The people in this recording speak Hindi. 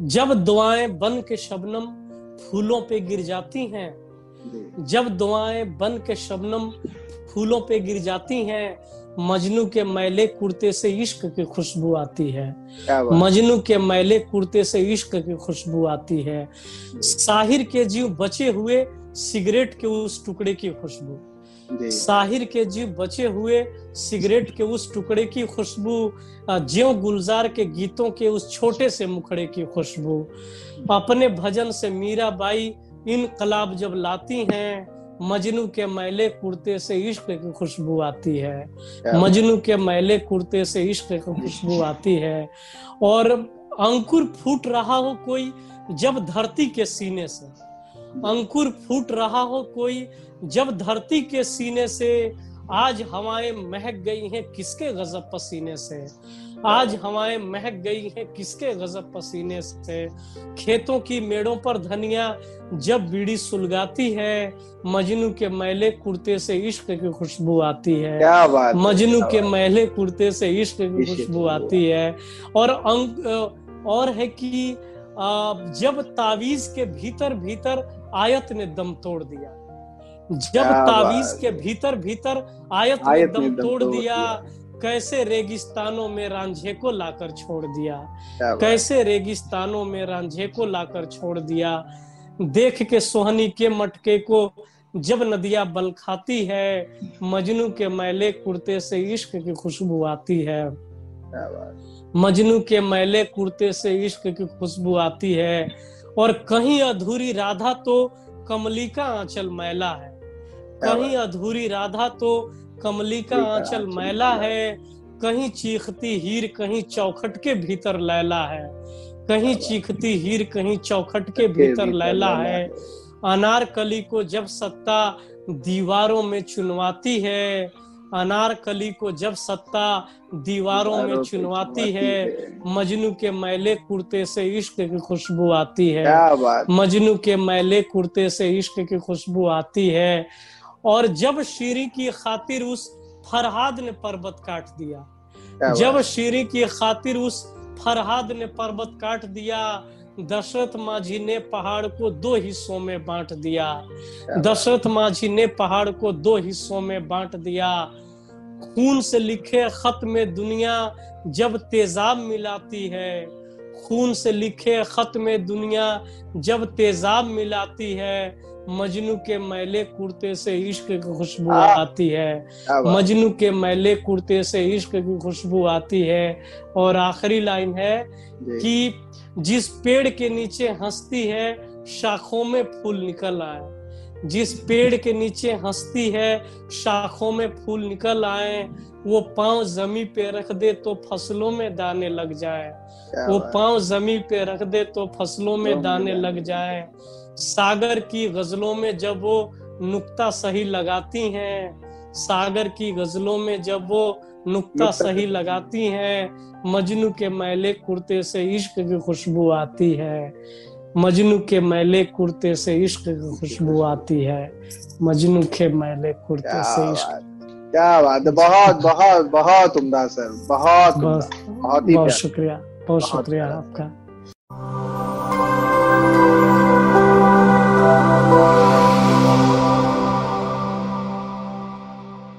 जब दुआएँ बन के शबनम फूलों पे गिर जाती हैं जब दुआएँ बन के शबनम फूलों पे गिर जाती हैं मजनू के मैले कुर्ते से इश्क की खुशबू आती है। मजनू के मैले कुर्ते से इश्क की खुशबू आती है। साहिर के जीव बचे हुए सिगरेट के उस टुकड़े की खुशबू। साहिर के जीव बचे हुए सिगरेट के उस टुकड़े की खुशबू ज्यो गुलजार के गीतों के उस छोटे से मुखड़े की खुशबू। अपने भजन से मीरा बाई इन कलाब जब लाती हैं मजनू के मैले कुर्ते से इश्क की खुशबू आती है। मजनू के मैले कुर्ते से इश्क की खुशबू आती है। और अंकुर फूट रहा हो कोई जब धरती के सीने से। अंकुर फूट रहा हो कोई जब धरती के सीने से आज हवाएँ महक गई हैं किसके गजब पसीने से? आज हवाएँ महक गई हैं किसके गजब पसीने से? खेतों की मेड़ों पर धनिया जब बीड़ी सुलगाती है मजनू के मैले कुर्ते से इश्क की खुशबू आती है। मजनू के मैले कुर्ते से इश्क की खुशबू आती है। और अंक और है कि जब तावीज के भीतर भीतर आयत ने दम तोड़ दिया। जब तावीज के भीतर भीतर आयत, आयत ने दम, दम तोड़ दिया कैसे रेगिस्तानों में रांझे को लाकर छोड़ दिया? कैसे रेगिस्तानों में रांझे को लाकर छोड़ दिया? देख के सोहनी के मटके को जब नदिया बल खाती है मजनू के मैले कुर्ते से इश्क की खुशबू आती है। मजनू के मैले कुर्ते से इश्क की खुशबू आती है। और कहीं अधूरी राधा तो कमली का आंचल मैला है। कहीं अधूरी राधा तो कमली का आंचल मैला है। कहीं चीखती हीर कहीं चौखट के भीतर लैला है। कहीं चीखती हीर कहीं चौखट के भीतर लैला है। अनार कली को जब सत्ता दीवारों में चुनवाती है अनार कली को जब सत्ता दीवारों में चुनवाती है मजनू के मैले कुर्ते से इश्क की खुशबू आती है। मजनू के मैले कुर्ते से इश्क की खुशबू आती है। और जब शीरी की खातिर उस फरहाद ने पर्वत काट दिया जब शीरी की खातिर उस फरहाद ने पर्वत काट दिया दशरथ माझी ने पहाड़ को दो हिस्सों में बांट दिया। दशरथ माझी ने पहाड़ को दो हिस्सों में बांट दिया। खून से लिखे खत में दुनिया जब तेजाब मिलाती है। खून से लिखे खत में दुनिया जब तेजाब मिलाती है। मजनू के मैले कुर्ते से इश्क की खुशबू आती है। मजनू के मैले कुर्ते से इश्क की खुशबू आती है। और आखिरी लाइन है कि जिस पेड़ के नीचे हंसती है शाखों में फूल निकल आए। जिस पेड़ के नीचे हंसती है शाखों में फूल निकल आए वो पाँव जमी पे रख दे तो फ़सलों में दाने लग जाए। वो पाँव जमी पे रख दे तो फ़सलों में दाने लग जाए। सागर की गजलों में जब वो नुक्ता सही लगाती हैं सागर की गजलों में जब वो नुक्ता सही। लगाती हैं मजनू के मैले कुर्ते से इश्क की खुशबू आती है। मजनू के मैले कुर्ते से इश्क की खुशबू आती है। मजनू के मैले कुर्ते से इश्क। क्या बात है बहुत बहुत बहुत उम्दा सर बहुत बहुत बहुत शुक्रिया बहुत शुक्रिया आपका।